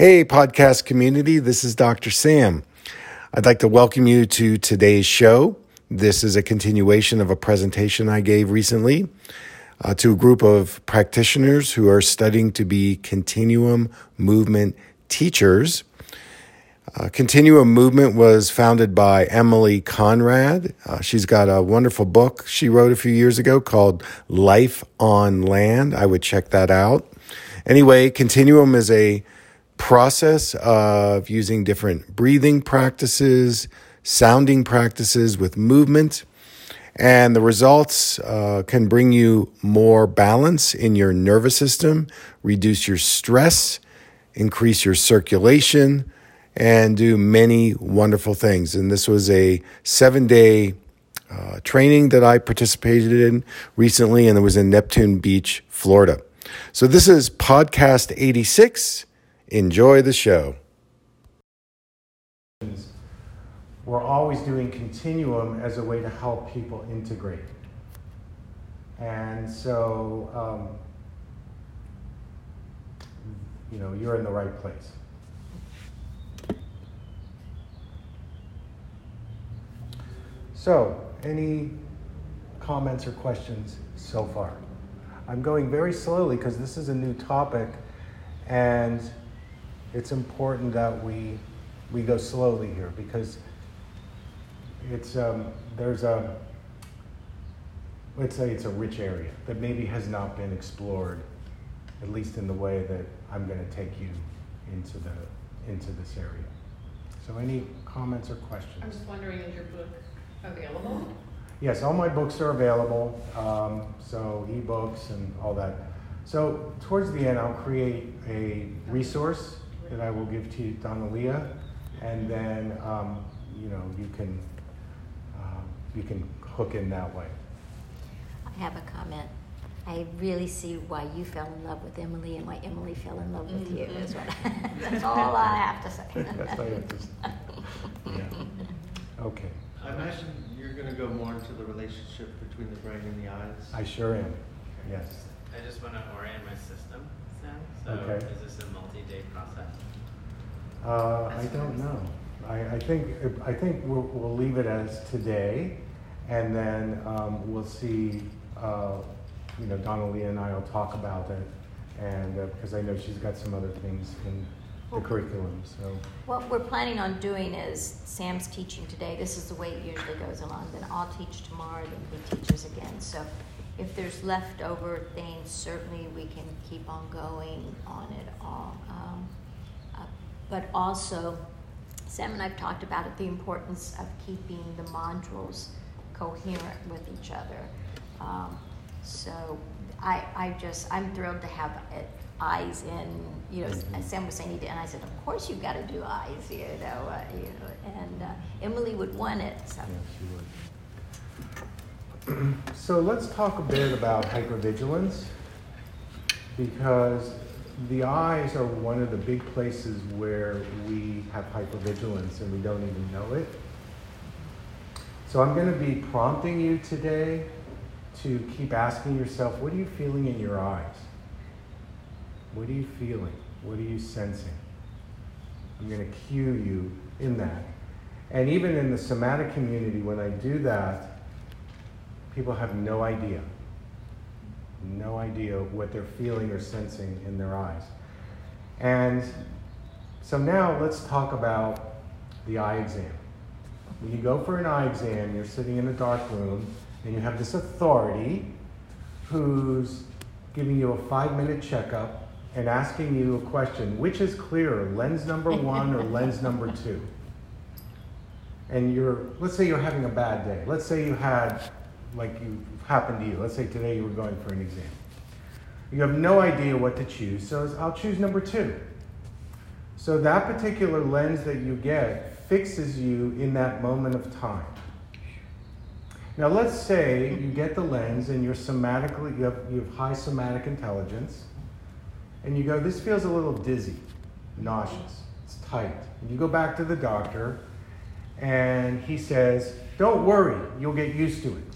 Hey, podcast community, this is Dr. Sam. I'd like to welcome you to today's show. This is a continuation of a presentation I gave recently uh, to a group of practitioners who are studying to be continuum movement teachers. Uh, continuum movement was founded by Emilie Conrad. Uh, she's got a wonderful book she wrote a few years ago called Life on Land. I would check that out. Anyway, continuum is a process of using different breathing practices, sounding practices with movement. And the results uh, can bring you more balance in your nervous system, reduce your stress, increase your circulation, and do many wonderful things. And this was a seven day uh, training that I participated in recently, and it was in Neptune Beach, Florida. So this is podcast 86 Enjoy the show. We're always doing continuum as a way to help people integrate. And so, um, you know, you're in the right place. So, any comments or questions so far? I'm going very slowly because this is a new topic and it's important that we we go slowly here because it's um, there's a let's say it's a rich area that maybe has not been explored, at least in the way that I'm going to take you into the into this area. So, any comments or questions? I'm just wondering, is your book available? Yes, all my books are available. Um, so ebooks and all that. So towards the end, I'll create a resource that I will give to Donnalea, and then um, you know you can um, you can hook in that way. I have a comment. I really see why you fell in love with Emilie and why Emilie fell in love with you. That's, what I, that's all I have to say. That's all I have to say. Yeah. Okay. I imagine you're going to go more into the relationship between the brain and the eyes. I sure am. Yes. I just want to orient my system, Sam. So Okay. is this a multi-day process? Uh, I don't know. I, I think I think we'll, we'll leave it as today, and then um, we'll see. Uh, you know, Donnelly and I will talk about it, and uh, because I know she's got some other things in the curriculum. So What we're planning on doing is Sam's teaching today. This is the way it usually goes along. Then I'll teach tomorrow, then he teaches again. So if there's leftover things, certainly we can keep on going on it all. Um, uh, but also, Sam and I've talked about it, the importance of keeping the modules coherent with each other. Um, so I, I just, I'm thrilled to have it, eyes in, you know, as Sam was saying, he did, and I said, of course you've got to do eyes, you know, uh, you know, and uh, Emilie would want it, so. yeah, she would. So let's talk a bit about hypervigilance, because the eyes are one of the big places where we have hypervigilance and we don't even know it. So I'm going to be prompting you today to keep asking yourself, what are you feeling in your eyes? What are you feeling? What are you sensing? I'm going to cue you in that. And even in the somatic community, when I do that, people have no idea. No idea what they're feeling or sensing in their eyes. And so now let's talk about the eye exam. When you go for an eye exam, you're sitting in a dark room and you have this authority who's giving you a five minute checkup and asking you a question which is clearer, lens number one or lens number two? And you're, let's say you're having a bad day. Let's say you had, like you happened to you, let's say today you were going for an exam. You have no idea what to choose, so I'll choose number two. So that particular lens that you get fixes you in that moment of time. Now, let's say you get the lens and you're somatically, you have, you have high somatic intelligence, and you go, This feels a little dizzy, nauseous, it's tight. And you go back to the doctor, and he says, Don't worry, you'll get used to it.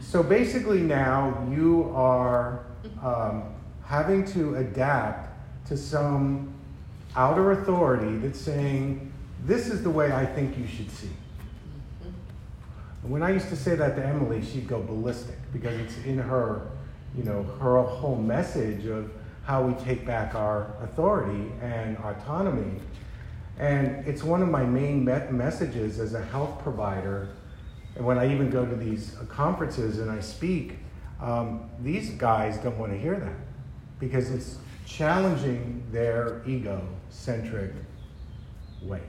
So basically, now you are um, having to adapt to some outer authority that's saying, this is the way I think you should see. And when I used to say that to Emilie, she'd go ballistic because it's in her, you know, her whole message of how we take back our authority and autonomy. And it's one of my main me- messages as a health provider. And when I even go to these conferences and I speak, um, these guys don't want to hear that because it's challenging their ego-centric ways.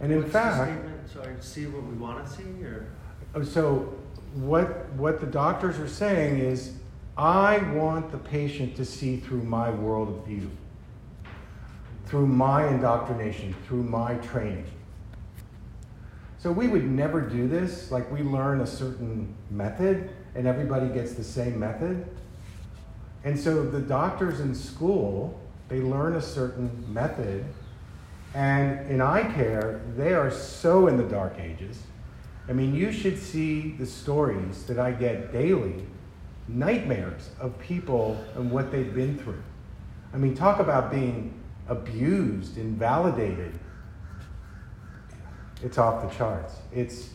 And in What's fact? Sorry, see what we want to see, or Oh, So what, what the doctors are saying is, I want the patient to see through my world of view, through my indoctrination, through my training. So we would never do this, like we learn a certain method and everybody gets the same method. And so the doctors in school, they learn a certain method. And in eye care, they are so in the dark ages. I mean, you should see the stories that I get daily nightmares of people and what they've been through. I mean, talk about being abused, invalidated. It's off the charts. It's,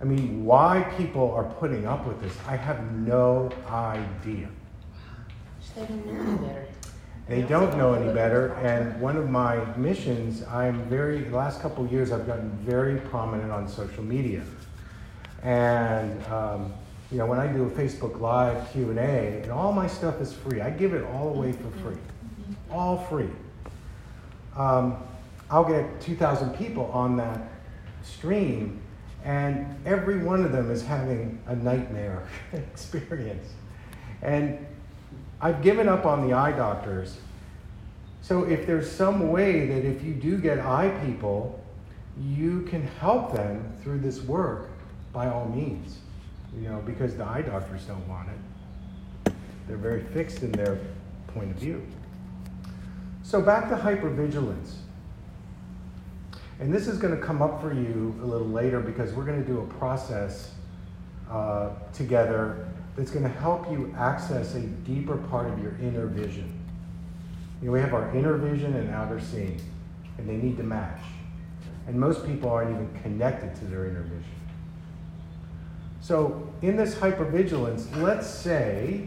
I mean, why people are putting up with this, I have no idea. They don't know any better. They don't know any better, and one of my missions, I'm very, the last couple of years, I've gotten very prominent on social media. And, um, you know, when I do a Facebook Live Q&A, and all my stuff is free. I give it all away for free. All free. Um, I'll get 2,000 people on that stream, and every one of them is having a nightmare experience. And I've given up on the eye doctors. So if there's some way that if you do get eye people, you can help them through this work, by all means. You know, because the eye doctors don't want it. They're very fixed in their point of view. So back to hypervigilance. And this is going to come up for you a little later because we're going to do a process uh, together that's going to help you access a deeper part of your inner vision. You know, we have our inner vision and outer seeing, and they need to match. And most people aren't even connected to their inner vision. So, in this hypervigilance, let's say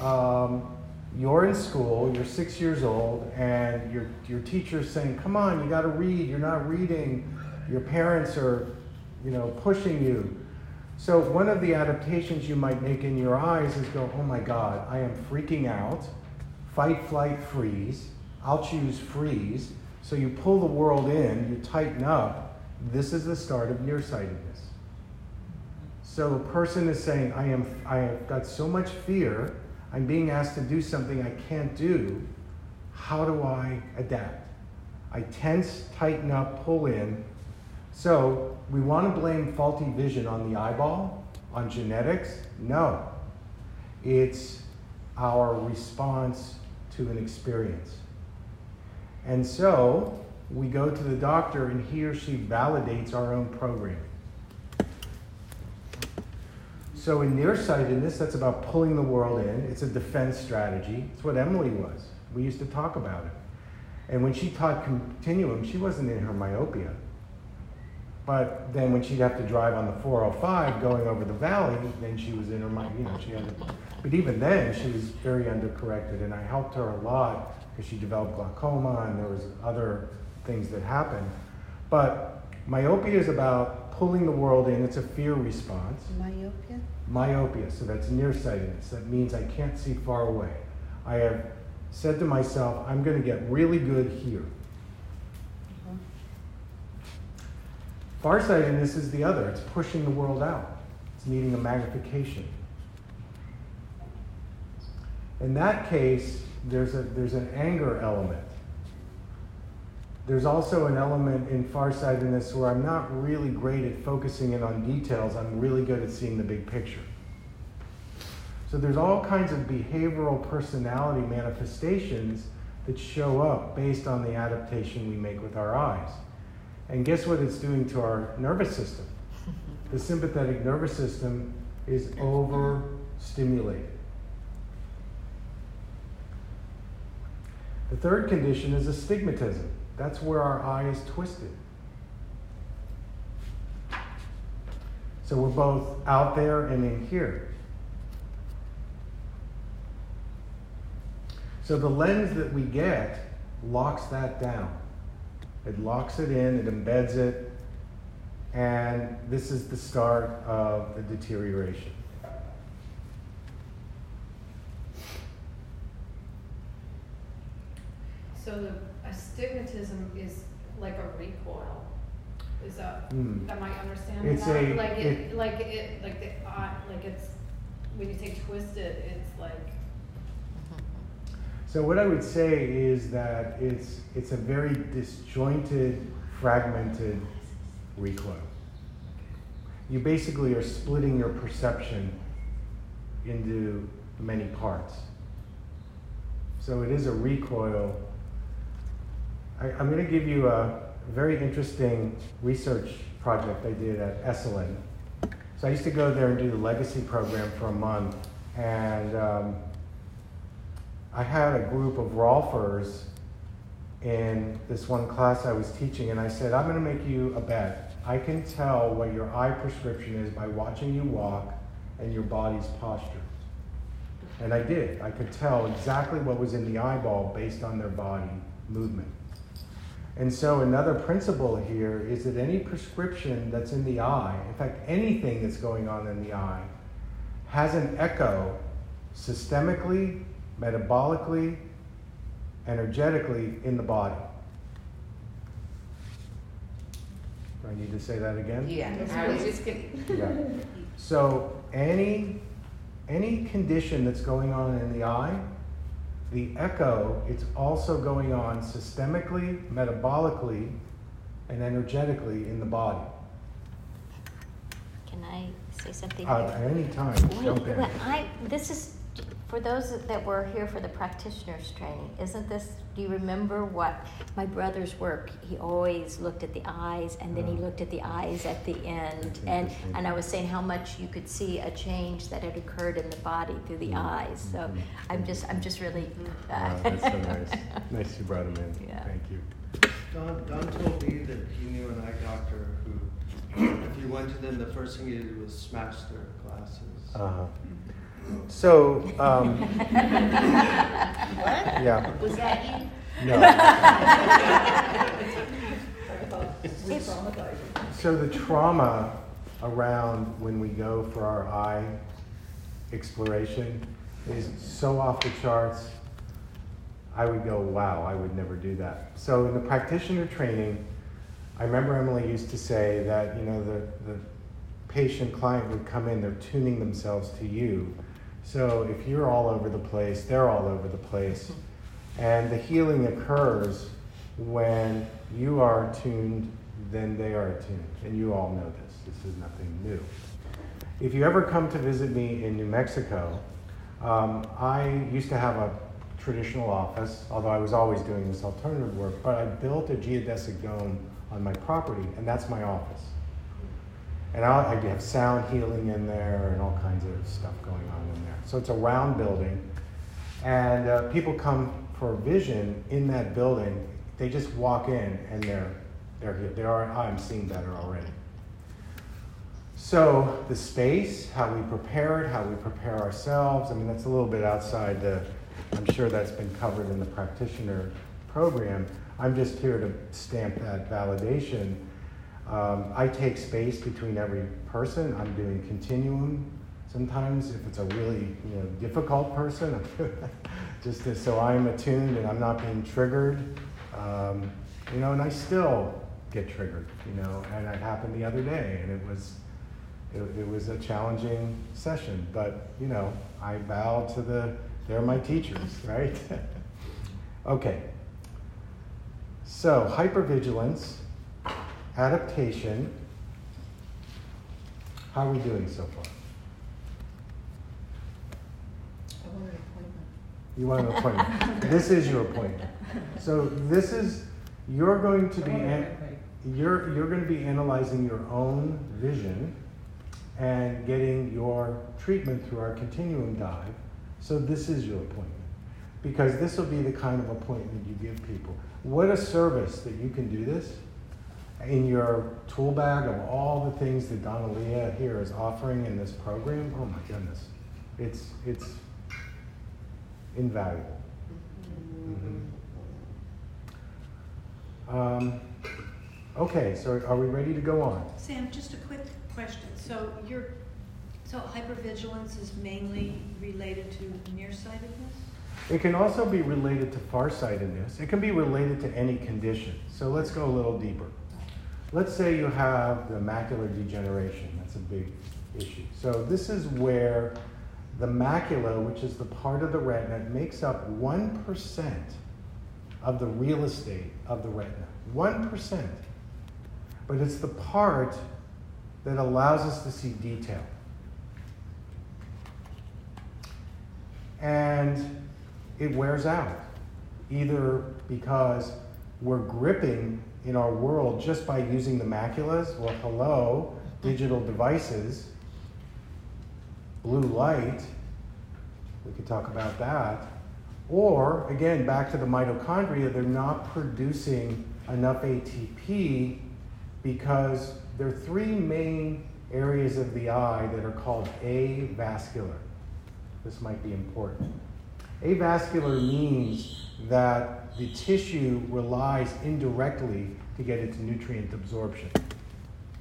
um, you're in school, you're six years old, and your, your teacher's saying, Come on, you got to read, you're not reading. Your parents are, you know, pushing you. So, one of the adaptations you might make in your eyes is go, Oh my God, I am freaking out. Fight, flight, freeze. I'll choose freeze. So, you pull the world in, you tighten up. This is the start of nearsightedness. So, a person is saying, I, am, I have got so much fear, I'm being asked to do something I can't do. How do I adapt? I tense, tighten up, pull in, so, we want to blame faulty vision on the eyeball, on genetics? No. It's our response to an experience. And so, we go to the doctor and he or she validates our own programming. So, in nearsightedness, that's about pulling the world in. It's a defense strategy. It's what Emilie was. We used to talk about it. And when she taught continuum, she wasn't in her myopia. But then when she'd have to drive on the 405 going over the valley, then she was in her mind, you know, she had to, but even then she was very undercorrected and I helped her a lot because she developed glaucoma and there was other things that happened. But myopia is about pulling the world in. It's a fear response. Myopia? Myopia, so that's nearsightedness. That means I can't see far away. I have said to myself, I'm going to get really good here. Mm-hmm. Farsightedness is the other. It's pushing the world out. It's needing a magnification. In that case, there's, a, there's an anger element. There's also an element in farsightedness where I'm not really great at focusing in on details. I'm really good at seeing the big picture. So there's all kinds of behavioral personality manifestations that show up based on the adaptation we make with our eyes. And guess what it's doing to our nervous system? The sympathetic nervous system is overstimulated. The third condition is astigmatism. That's where our eye is twisted. So we're both out there and in here. So the lens that we get locks that down. It locks it in, it embeds it, and this is the start of the deterioration. So the astigmatism is like a recoil. Is that, Hmm. am I understanding It's that? a- Like it- it, like it, like the eye, like it's, when you say twisted, it's like, So what I would say is that it's it's a very disjointed, fragmented recoil. You basically are splitting your perception into many parts. So it is a recoil. I, I'm going to give you a very interesting research project I did at Esalen. So I used to go there and do the legacy program for a month, and um, I had a group of Rolfers in this one class I was teaching, and I said, I'm going to make you a bet. I can tell what your eye prescription is by watching you walk and your body's posture. And I did. I could tell exactly what was in the eyeball based on their body movement. And so, another principle here is that any prescription that's in the eye, in fact, anything that's going on in the eye, has an echo systemically, metabolically, energetically in the body. Do I need to say that again? Yeah, I was just gonna. Yeah. So any any condition that's going on in the eye, the echo, it's also going on systemically, metabolically, and energetically in the body. Can I say something? Uh, at any time, jump in. I, this is, for those that were here for the practitioners training, isn't this, do you remember what, my brother's work, he always looked at the eyes, and then he looked at the eyes at the end, and, and I was saying how much you could see a change that had occurred in the body through the Mm, eyes, so mhm. I'm just, I'm just really. Wow, that's so nice. Nice you brought him in. Yeah. Thank you. Don, Don told me that he knew an eye doctor who, if you went to them, the first thing you did was smash their glasses. Uh-huh. So, um, What? yeah, Was that you? no. So the trauma around when we go for our eye exploration is so off the charts. I would go, wow, I would never do that. So in the practitioner training, I remember Emilie used to say that, you know, the, the patient client would come in, they're tuning themselves to you. So if you're all over the place, they're all over the place. And the healing occurs when you are attuned, then they are attuned. And you all know this. This is nothing new. If you ever come to visit me in New Mexico, um, I used to have a traditional office, although I was always doing this alternative work, but I built a geodesic dome on my property, and that's my office. And I, I have sound healing in there and all kinds of stuff going on in there. So it's a round building, and uh, people come for vision in that building. They just walk in and they're they're here. They are. I'm seeing better already. So the space, how we prepare it, how we prepare ourselves. I mean, that's a little bit outside the. I'm sure that's been covered in the practitioner program. I'm just here to stamp that validation. Um, I take space between every person. I'm doing continuum. Sometimes, if it's a really you know difficult person, just to, so I'm attuned and I'm not being triggered. Um, you know, and I still get triggered. You know, and it happened the other day, and it was it, it was a challenging session. But you know, I bow to the they're my teachers, right? okay. So hypervigilance adaptation. How are we doing so far? I want an appointment. You want an appointment? this is your appointment. So this is you're going to be an, you're you're going to be analyzing your own vision and getting your treatment through our continuum dive. So this is your appointment. because this will be the kind of appointment you give people. What a service that you can do this in your tool bag of all the things that Donnalea here is offering in this program. Oh my goodness, it's it's invaluable. Mhm. Um, okay, so are we ready to go on? Sam, just a quick question. So you're, so hypervigilance is mainly related to nearsightedness? It can also be related to farsightedness. It can be related to any condition. So let's go a little deeper. Let's say you have the macular degeneration. That's a big issue. So this is where the macula, which is the part of the retina, makes up 1% of the real estate of the retina. 1%. But it's the part that allows us to see detail. And it wears out, either because we're gripping in our world just by using the maculas. Well, hello, digital devices, blue light, we could talk about that. Or, again, back to the mitochondria, they're not producing enough ATP because there are three main areas of the eye that are called avascular. This might be important. Avascular means that the tissue relies indirectly to get its nutrient absorption.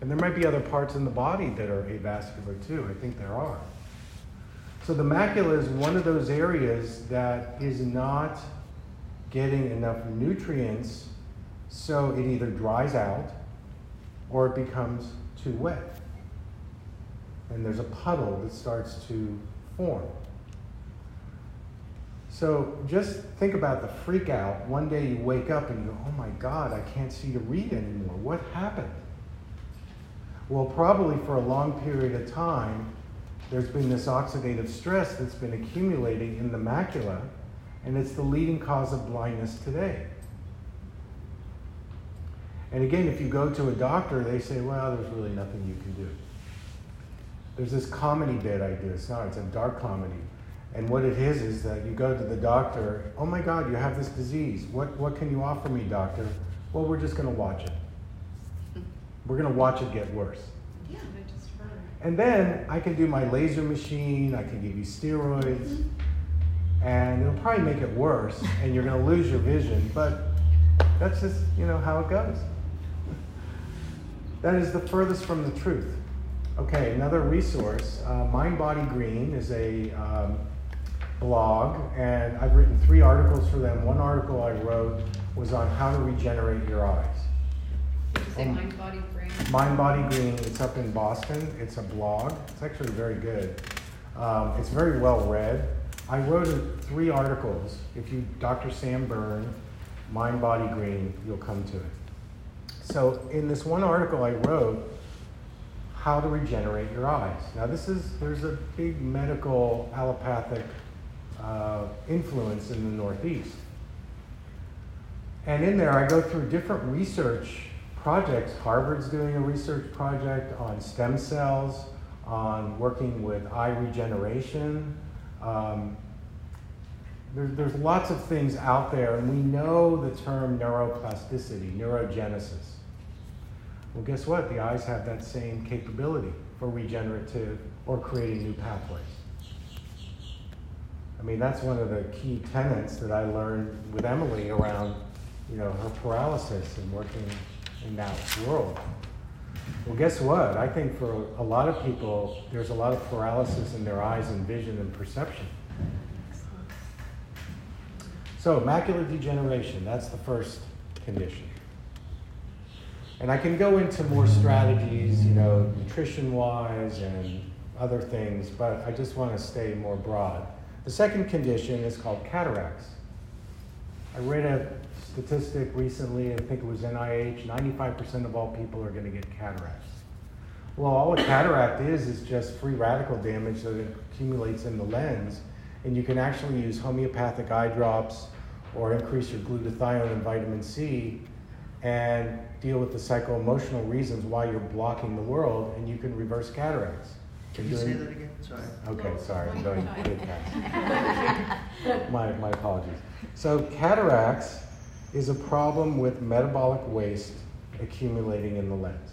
And there might be other parts in the body that are avascular too. I think there are. So the macula is one of those areas that is not getting enough nutrients, so it either dries out or it becomes too wet. And there's a puddle that starts to form. So just think about the freak out. One day you wake up and you go, oh my God, I can't see to read anymore. What happened? Well, probably for a long period of time, there's been this oxidative stress that's been accumulating in the macula, and it's the leading cause of blindness today. And again, if you go to a doctor, they say, well, there's really nothing you can do. There's this comedy bit I do. It's not, it's a dark comedy. And what it is is that you go to the doctor, oh my God, you have this disease. What, what can you offer me, doctor? Well, we're just going to watch it. We're going to watch it get worse. Yeah, just. And then I can do my laser machine, I can give you steroids, and it'll probably make it worse, and you're going to lose your vision, but that's just, you know, how it goes. That is the furthest from the truth. Okay, another resource, uh, Mind Body Green is a um, blog, and I've written three articles for them. One article I wrote was on how to regenerate your eyes. Did you say Um, mind, body, brain? Mind Body Green, it's up in Boston. It's a blog. It's actually very good. Um, it's very well read. I wrote three articles. If you, Dr. Sam Berne, Mind Body Green, you'll come to it. So in this one article I wrote, how to regenerate your eyes. Now this is, there's a big medical allopathic uh, influence in the Northeast. And in there, I go through different research projects. Harvard's doing a research project on stem cells, on working with eye regeneration. Um, there, there's lots of things out there, and we know the term neuroplasticity, neurogenesis. Well, guess what? The eyes have that same capability for regenerative or creating new pathways. I mean, that's one of the key tenets that I learned with Emilie around, you know, her paralysis and working in that world. Well, guess what? I think for a lot of people, there's a lot of paralysis in their eyes and vision and perception. So, macular degeneration, that's the first condition. And I can go into more strategies, you know, nutrition wise and other things, but I just want to stay more broad. The second condition is called cataracts. I read a statistic recently, I think it was NIH 95% of all people are going to get cataracts. Well, all a cataract is is just free radical damage that accumulates in the lens, and you can actually use homeopathic eye drops or increase your glutathione and vitamin C and deal with the psycho-emotional reasons why you're blocking the world, and you can reverse cataracts. Can You're say that again? Sorry. Okay, oh. sorry, I'm going Sorry. good fast. my, my apologies. So, cataracts is a problem with metabolic waste accumulating in the lens.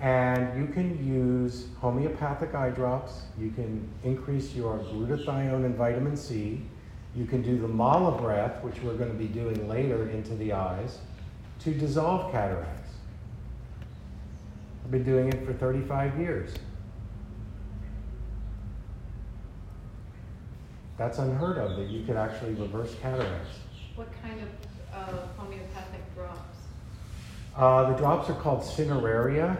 And you can use homeopathic eye drops. You can increase your glutathione and vitamin C. You can do the mala breath, which we're going to be doing later into the eyes, to dissolve cataracts. I've been doing it for 35 years. That's unheard of that you could actually reverse cataracts. What kind of uh, homeopathic drops? Uh, the drops are called cineraria.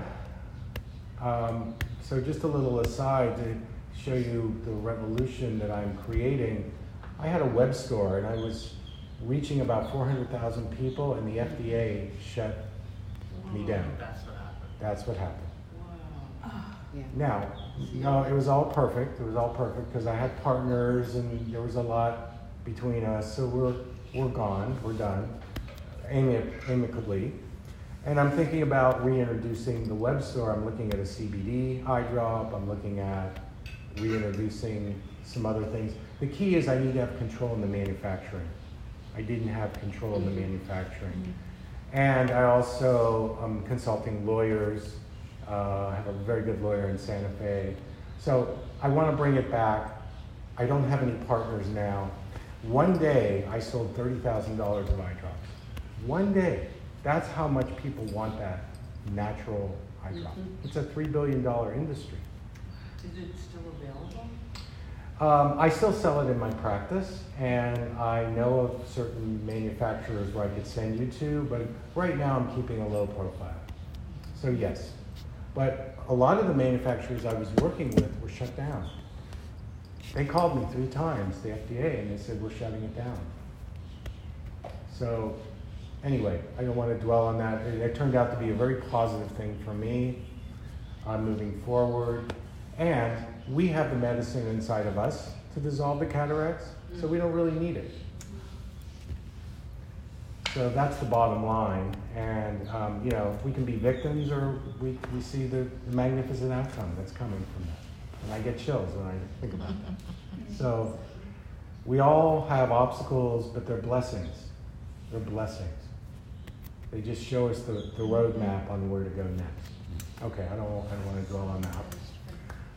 Um, so, just a little aside to show you the revolution that I'm creating. I had a web store and I was reaching about 400,000 people, and the FDA shut me down. That's what happened. That's what happened. Yeah. Now, no, it was all perfect. It was all perfect because I had partners and there was a lot between us. So we're we're gone. We're done, Ami- amicably. And I'm thinking about reintroducing the web store. I'm looking at a CBD eye drop. I'm looking at reintroducing some other things. The key is I need to have control in the manufacturing. I didn't have control in the mm-hmm. manufacturing. And I also am consulting lawyers. Uh, I have a very good lawyer in Santa Fe. So I want to bring it back. I don't have any partners now. One day I sold $30,000 of eye drops. One day. That's how much people want that natural eye drop. It's a $3 billion industry. Is it still available? Um, I still sell it in my practice, and I know of certain manufacturers where I could send you to, but right now I'm keeping a low profile. So, yes. But a lot of the manufacturers I was working with were shut down. They called me three times, the FDA, and they said, We're shutting it down. So, anyway, I don't want to dwell on that. It, it turned out to be a very positive thing for me. I'm moving forward. And we have the medicine inside of us to dissolve the cataracts, so we don't really need it. So that's the bottom line. And, um, you know, we can be victims or we, we see the, the magnificent outcome that's coming from that. And I get chills when I think about that. So we all have obstacles, but they're blessings. They're blessings. They just show us the, the roadmap on where to go next. Okay, I don't, I don't want to dwell on that.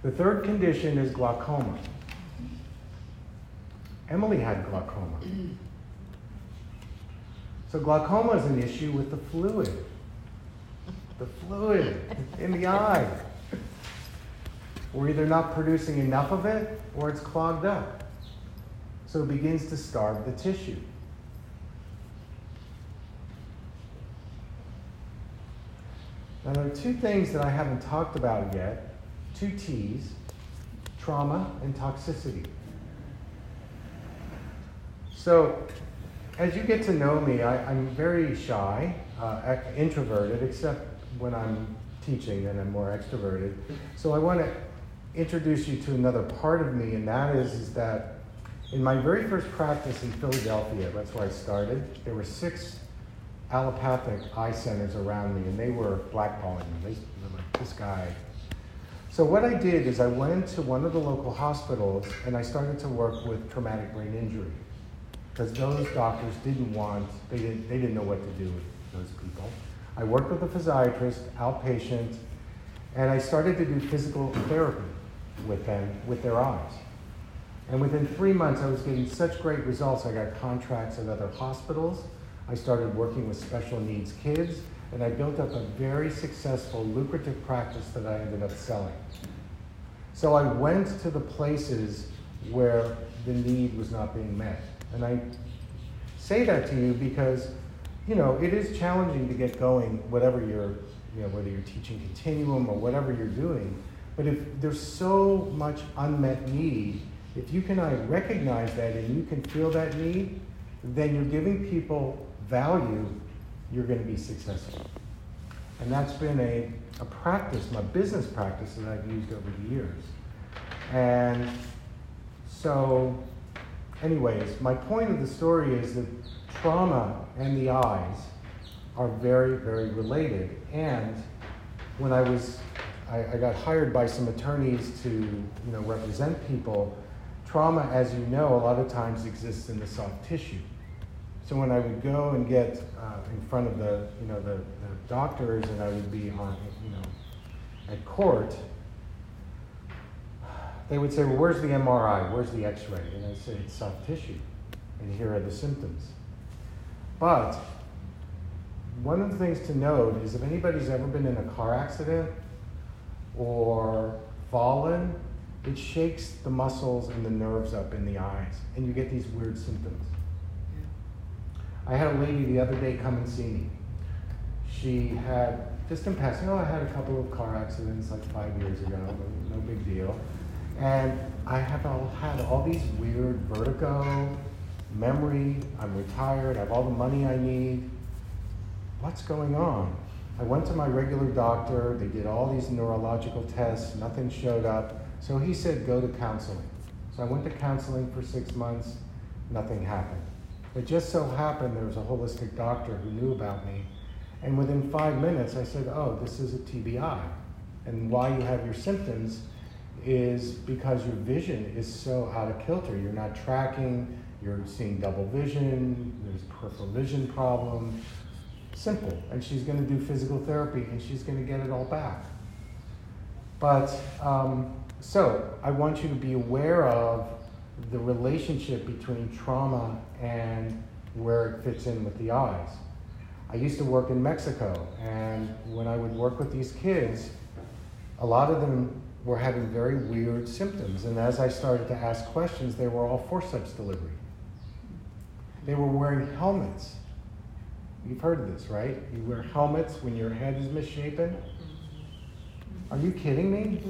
The third condition is glaucoma. Emilie had glaucoma. So, glaucoma is an issue with the fluid. The fluid in the eye. We're either not producing enough of it or it's clogged up. So, it begins to starve the tissue. Now, there are two things that I haven't talked about yet two T's trauma and toxicity. So, as you get to know me, I, am very shy, uh, introverted, except when I'm teaching, then I'm more extroverted. So, I want to introduce you to another part of me, and that is, is that in my very first practice in Philadelphia, that's where I started, there were six allopathic eye centers around me, and they were blackballing me. They were like, this guy. So what I did is I went to one of the local hospitals and I started to work with traumatic brain injury because those doctors didn't want, they didn't, they didn't know what to do with those people. I worked with a physiatrist, outpatient, and I started to do physical therapy with them, with their eyes. And within three months, I was getting such great results. I got contracts at other hospitals. I started working with special needs kids, and I built up a very successful, lucrative practice that I ended up selling. So I went to the places where the need was not being met. And I say that to you because, you know, it is challenging to get going, whatever you're, you know, whether you're teaching continuum or whatever you're doing. But if there's so much unmet need, if you can I recognize that and you can feel that need, then you're giving people value, you're going to be successful. And that's been a, a practice, my business practice that I've used over the years. And so, anyways, my point of the story is that trauma and the eyes are very, very related. And when I was, I, I got hired by some attorneys to, you know, represent people, trauma, as you know, a lot of times exists in the soft tissue. So when I would go and get uh, in front of the, you know, the, the doctors and I would be on, you know, at court, they would say, well, where's the MRI? Where's the x-ray? And I'd say, it's soft tissue. And here are the symptoms. But one of the things to note is if anybody's ever been in a car accident or fallen, it shakes the muscles and the nerves up in the eyes, and you get these weird symptoms. I had a lady the other day come and see me. She had, just in passing, oh, I had a couple of car accidents like five years ago, no big deal. And I have all, had all these weird vertigo, memory, I'm retired, I have all the money I need. What's going on? I went to my regular doctor, they did all these neurological tests, nothing showed up. So he said, go to counseling. So I went to counseling for six months, nothing happened. It just so happened there was a holistic doctor who knew about me. And within five minutes, I said, oh, this is a TBI. And why you have your symptoms is because your vision is so out of kilter. You're not tracking, you're seeing double vision, there's peripheral vision problem. Simple. And she's going to do physical therapy and she's going to get it all back. But um, so I want you to be aware of the relationship between trauma and where it fits in with the eyes. I used to work in Mexico, and when I would work with these kids, a lot of them were having very weird symptoms. And as I started to ask questions, they were all forceps delivery. They were wearing helmets. You've heard of this, right? You wear helmets when your head is misshapen. Are you kidding me?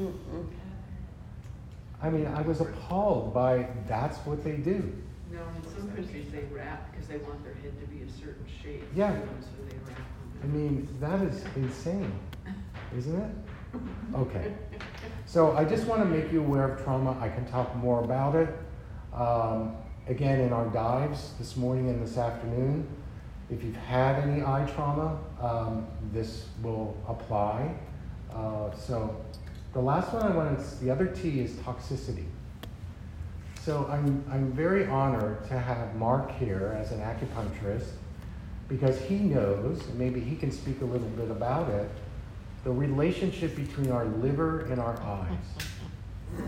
I mean, I was appalled by that's what they do. No, in some countries they wrap because they want their head to be a certain shape. Yeah. So I mean, that is insane, isn't it? Okay. So I just want to make you aware of trauma. I can talk more about it. Um, again, in our dives this morning and this afternoon, if you've had any eye trauma, um, this will apply. Uh, so the last one I wanted, the other T is toxicity. So I'm, I'm very honored to have Mark here as an acupuncturist because he knows, and maybe he can speak a little bit about it, the relationship between our liver and our eyes.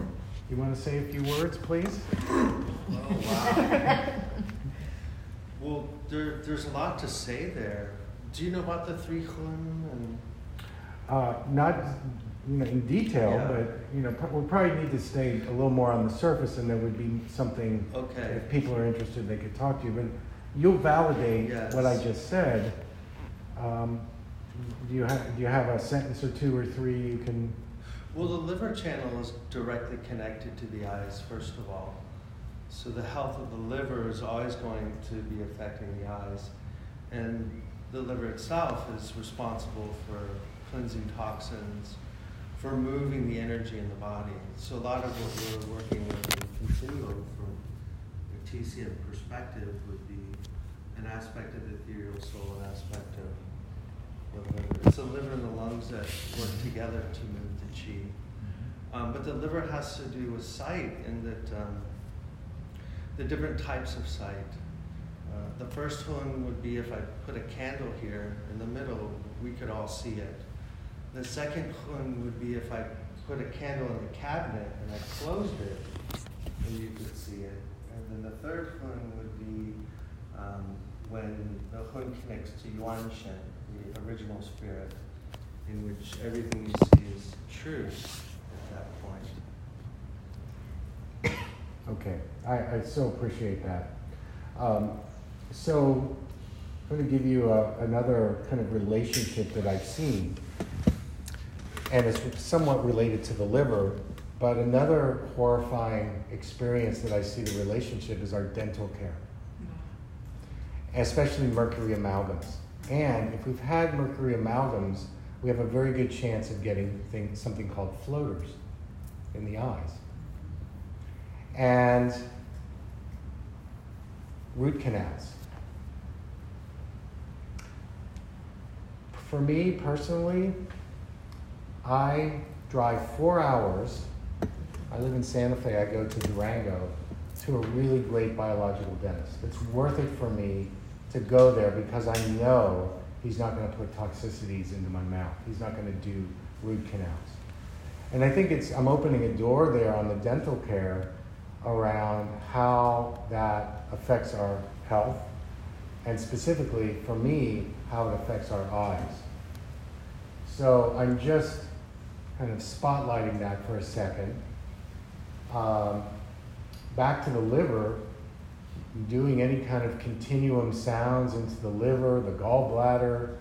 You want to say a few words, please? Oh, wow. well, there, there's a lot to say there. Do you know about the three and Uh, not you know, in detail, Yeah. but you know, pro- we probably need to stay a little more on the surface, and there would be something. Okay. If people are interested, they could talk to you. But you'll validate Yes. what I just said. Um, do you have Do you have a sentence or two or three you can? Well, the liver channel is directly connected to the eyes, first of all. So the health of the liver is always going to be affecting the eyes. And the liver itself is responsible for cleansing toxins, for moving the energy in the body. So a lot of what we're working with in Continuum from a TCM perspective would be an aspect of the ethereal soul, an aspect of the liver. It's the liver and the lungs that work together to move the chi. Um, but the liver has to do with sight in that um, the different types of sight. Uh, the first one would be if I put a candle here in the middle, we could all see it. The second one would be if I put a candle in the cabinet and I closed it, and you could see it. And then the third one would be um, when the hun connects to Yuan Shen, the original spirit, in which everything you see is true at that point. Okay, I, I so appreciate that. Um, so I'm going to give you a, another kind of relationship that I've seen, and it's somewhat related to the liver. But another horrifying experience that I see the relationship is our dental care, especially mercury amalgams. And if we've had mercury amalgams, we have a very good chance of getting thing, something called floaters in the eyes. And root canals. For me personally, I drive four hours I live in Santa Fe, I go to Durango to a really great biological dentist. It's worth it for me to go there because I know he's not going to put toxicities into my mouth. He's not going to do root canals. And I think it's, I'm opening a door there on the dental care around how that affects our health, and specifically for me, how it affects our eyes. So I'm just kind of spotlighting that for a second. Um, back to the liver, doing any kind of continuum sounds into the liver, the gallbladder,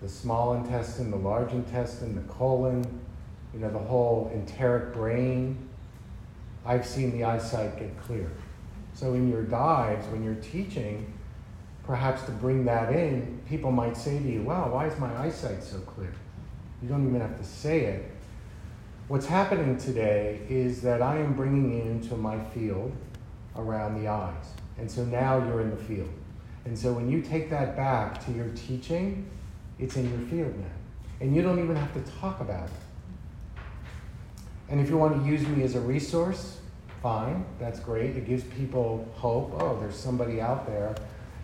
the small intestine, the large intestine, the colon, you know, the whole enteric brain. I've seen the eyesight get clear. So in your dives, when you're teaching, perhaps to bring that in, people might say to you, wow, why is my eyesight so clear? You don't even have to say it. What's happening today is that I am bringing into my field around the eyes. And so now you're in the field. And so when you take that back to your teaching, it's in your field now. And you don't even have to talk about it. And if you want to use me as a resource, fine, that's great. It gives people hope. Oh, there's somebody out there.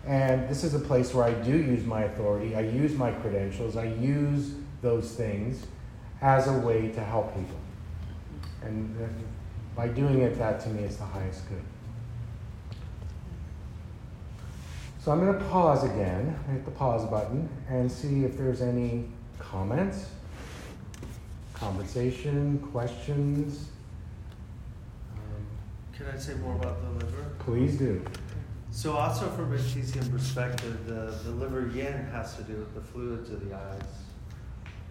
And this is a place where I do use my authority, I use my credentials, I use those things as a way to help people. And uh, by doing it, that to me is the highest good. So I'm going to pause again, hit the pause button, and see if there's any comments, conversation, questions. Um, Can I say more about the liver? please do. So also from a TCM perspective, the, the liver yin has to do with the fluids of the eyes.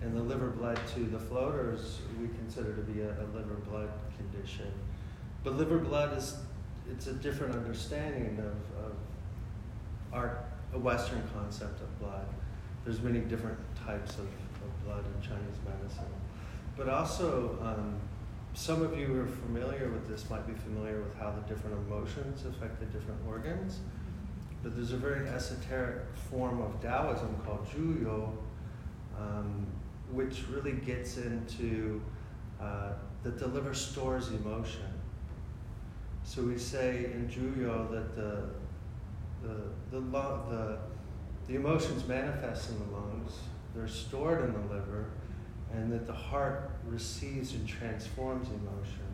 And the liver blood to the floaters, we consider to be a, a liver blood condition. But liver blood is, it's a different understanding of, of our a Western concept of blood. There's many different types of, of blood in Chinese medicine. But also, um, some of you who are familiar with this might be familiar with how the different emotions affect the different organs. But there's a very esoteric form of Taoism called Zhuyo, um, which really gets into uh, that the liver stores emotion. So we say in Zhuyo that the the, the, the, the emotions manifest in the lungs, they're stored in the liver, and that the heart receives and transforms emotion.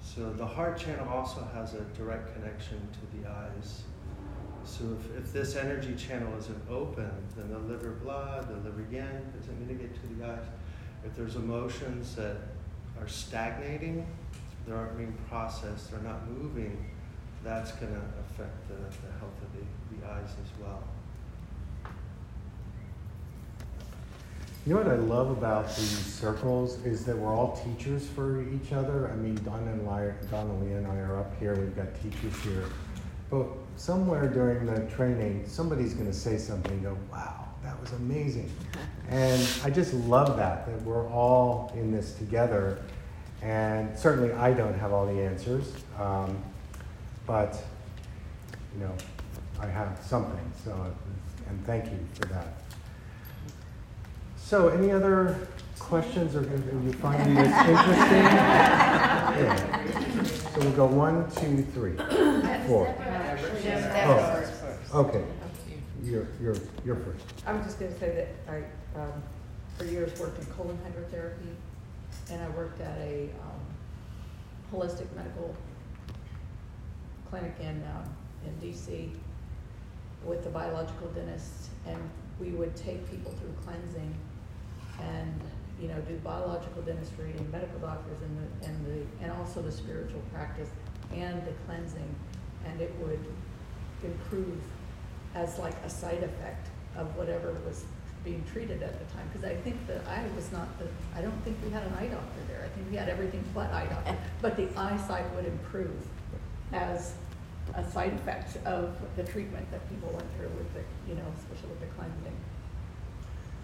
So the heart channel also has a direct connection to the eyes. So if, if this energy channel isn't open, then the liver blood, the liver yin isn't going to get to the eyes. If there's emotions that are stagnating, they aren't being processed, they're not moving, that's going to affect the, the health of the, the eyes as well. You know what I love about these circles is that we're all teachers for each other. I mean, Donna and, Ly- Donnalea and I are up here. We've got teachers here. But somewhere during the training, somebody's going to say something and go, wow, that was amazing. and I just love that, that we're all in this together. And certainly I don't have all the answers. Um, but, you know, I have something. So, and thank you for that. So, any other questions or are you finding this interesting? yeah. So we'll go one, two, three, four. Oh, okay. You're, you're, you're first. I was just gonna say that I, um, for years worked in colon hydrotherapy, and I worked at a, um, holistic medical clinic in, um, in DC with the biological dentist, and we would take people through cleansing and, you know, do biological dentistry and medical doctors and the, and the, and also the spiritual practice and the cleansing, and it would improve as like a side effect of whatever was being treated at the time, because I think the eye was not the, I don't think we had an eye doctor there, I think we had everything but eye doctor, but the eyesight would improve as a side effect of the treatment that people went through with the, you know, especially with the cleansing.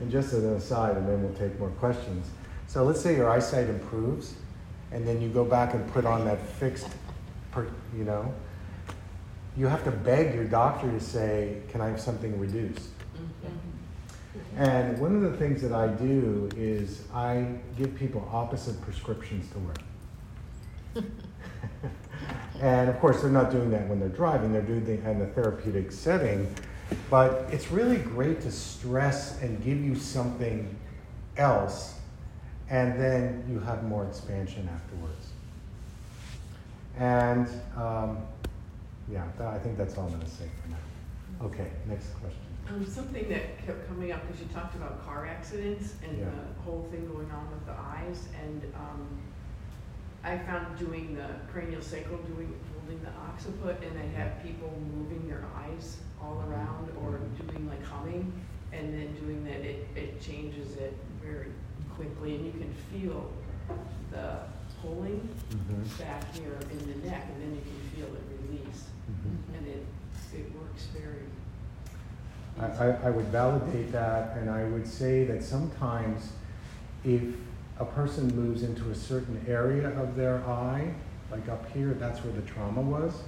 And just as an aside, and then we'll take more questions. So let's say your eyesight improves, and then you go back and put on that fixed, per, you know, you have to beg your doctor to say, "Can I have something reduced?" Mm-hmm. And one of the things that I do is I give people opposite prescriptions to wear. and of course, they're not doing that when they're driving, they're doing it in a therapeutic setting. But it's really great to stress and give you something else, and then you have more expansion afterwards. And um, yeah, that, I think that's all I'm going to say for now. Okay, next question. Um, something that kept coming up, because you talked about car accidents and Yeah. the whole thing going on with the eyes, and, um, I found doing the cranial sacral, doing, holding the occiput, and they have people moving their eyes all around, or doing like humming, and then doing that, it, it changes it very quickly, and you can feel the pulling Mhm. back here in the neck, and then you can feel it release, Mhm. and it, it works very I, I, I would validate that, and I would say that sometimes if a person moves into a certain area of their eye, like up here, that's where the trauma was.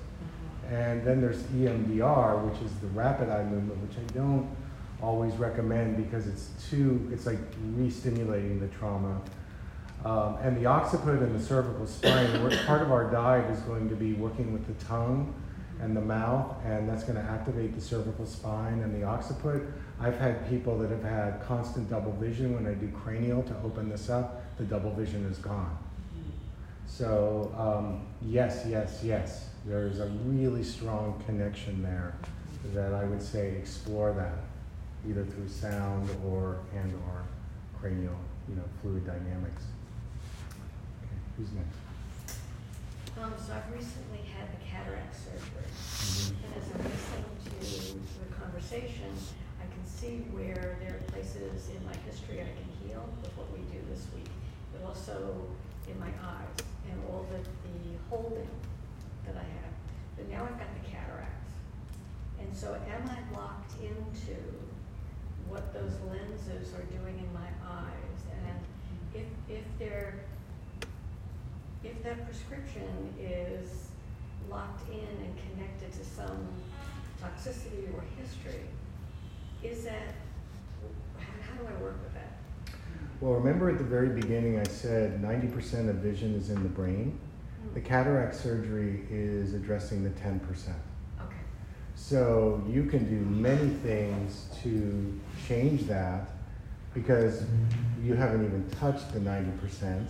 And then there's EMDR, which is the rapid eye movement, which I don't always recommend because it's too, it's like re-stimulating the trauma. Um, and the occiput and the cervical spine, part of our diet is going to be working with the tongue and the mouth, and that's going to activate the cervical spine and the occiput. I've had people that have had constant double vision when I do cranial to open this up, the double vision is gone. So, um, yes, yes, yes, there's a really strong connection there that I would say explore that, either through sound or and or cranial, you know, fluid dynamics. Okay, who's next? Um, so I've recently had the cataract surgery, Mhm. and as I'm listening to the conversation, I can see where there are places in my history I can heal with what we do this week, but also in my eyes and all the, the holding that I have. But now I've got the cataracts. And so am I locked into what those lenses are doing in my eyes? And if, if they're if that prescription is locked in and connected to some toxicity or history, is that, how, how do I work with that? Well, remember at the very beginning I said 90% of vision is in the brain? The cataract surgery is addressing the 10%. Okay. So you can do many things to change that because you haven't even touched the 90%.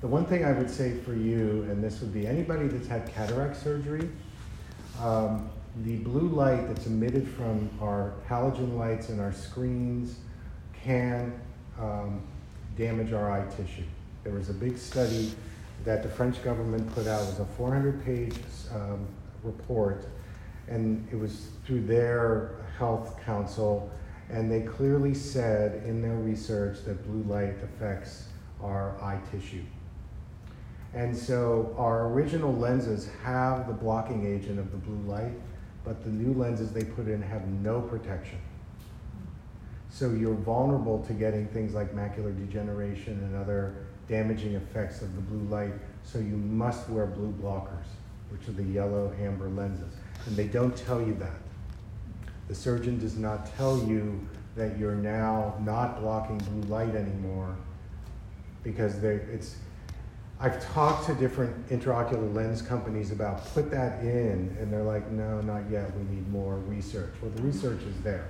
The one thing I would say for you, and this would be anybody that's had cataract surgery, um, the blue light that's emitted from our halogen lights and our screens can um, damage our eye tissue. There was a big study that the French government put out. It was a 400 page um, report, and it was through their health council, and they clearly said in their research that blue light affects our eye tissue. And so our original lenses have the blocking agent of the blue light, but the new lenses they put in have no protection. So you're vulnerable to getting things like macular degeneration and other damaging effects of the blue light. So you must wear blue blockers, which are the yellow amber lenses. And they don't tell you that. The surgeon does not tell you that you're now not blocking blue light anymore because they, it's, I've talked to different intraocular lens companies about put that in, and they're like, no, not yet. We need more research. Well, the research is there.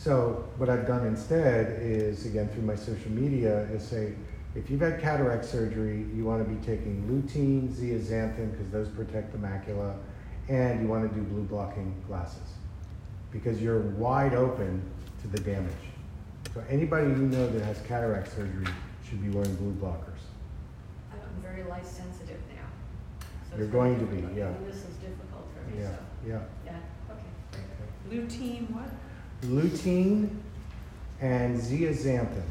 So what I've done instead is, again, through my social media, is say, if you've had cataract surgery, you want to be taking lutein, zeaxanthin, because those protect the macula, and you want to do blue blocking glasses, because you're wide open to the damage. So anybody you know that has cataract surgery should be wearing blue blockers. I'm very light sensitive now. so You're going to be, yeah. This is difficult for me, Yeah, so, yeah. yeah, okay, great. Lutein, what? Lutein and zeaxanthin.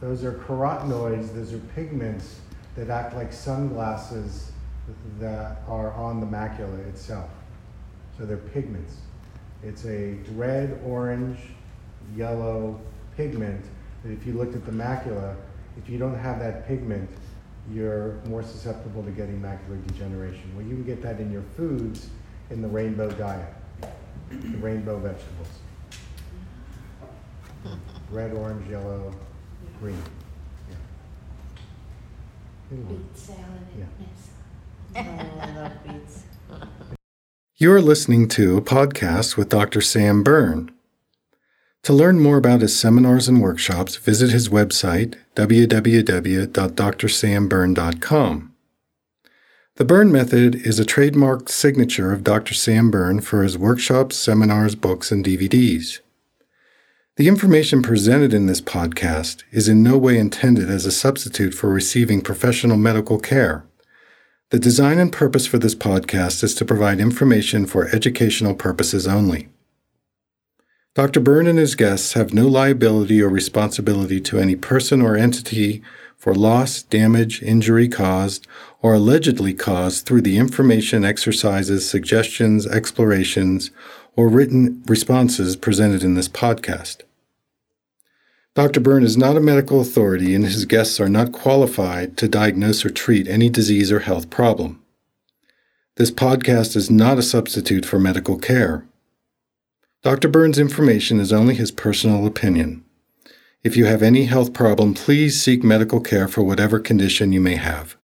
Those are carotenoids, those are pigments that act like sunglasses that are on the macula itself. So they're pigments. It's a red, orange, yellow pigment that if you looked at the macula, if you don't have that pigment, you're more susceptible to getting macular degeneration. Well, you can get that in your foods in the rainbow diet, the rainbow vegetables. Red, orange, yellow, green. Yeah. Beet salad Yeah. and. Oh, I love beets. You are listening to a podcast with Dr. Sam Berne. To learn more about his seminars and workshops, visit his website, www.drsamberne.com. The Berne Method is a trademarked signature of Dr. Sam Berne for his workshops, seminars, books, and DVDs. The information presented in this podcast is in no way intended as a substitute for receiving professional medical care. The design and purpose for this podcast is to provide information for educational purposes only. Dr. Berne and his guests have no liability or responsibility to any person or entity for loss, damage, injury caused, or allegedly caused through the information, exercises, suggestions, explorations, or written responses presented in this podcast. Dr. Berne is not a medical authority and his guests are not qualified to diagnose or treat any disease or health problem. This podcast is not a substitute for medical care. Dr. Berne's information is only his personal opinion. If you have any health problem, please seek medical care for whatever condition you may have.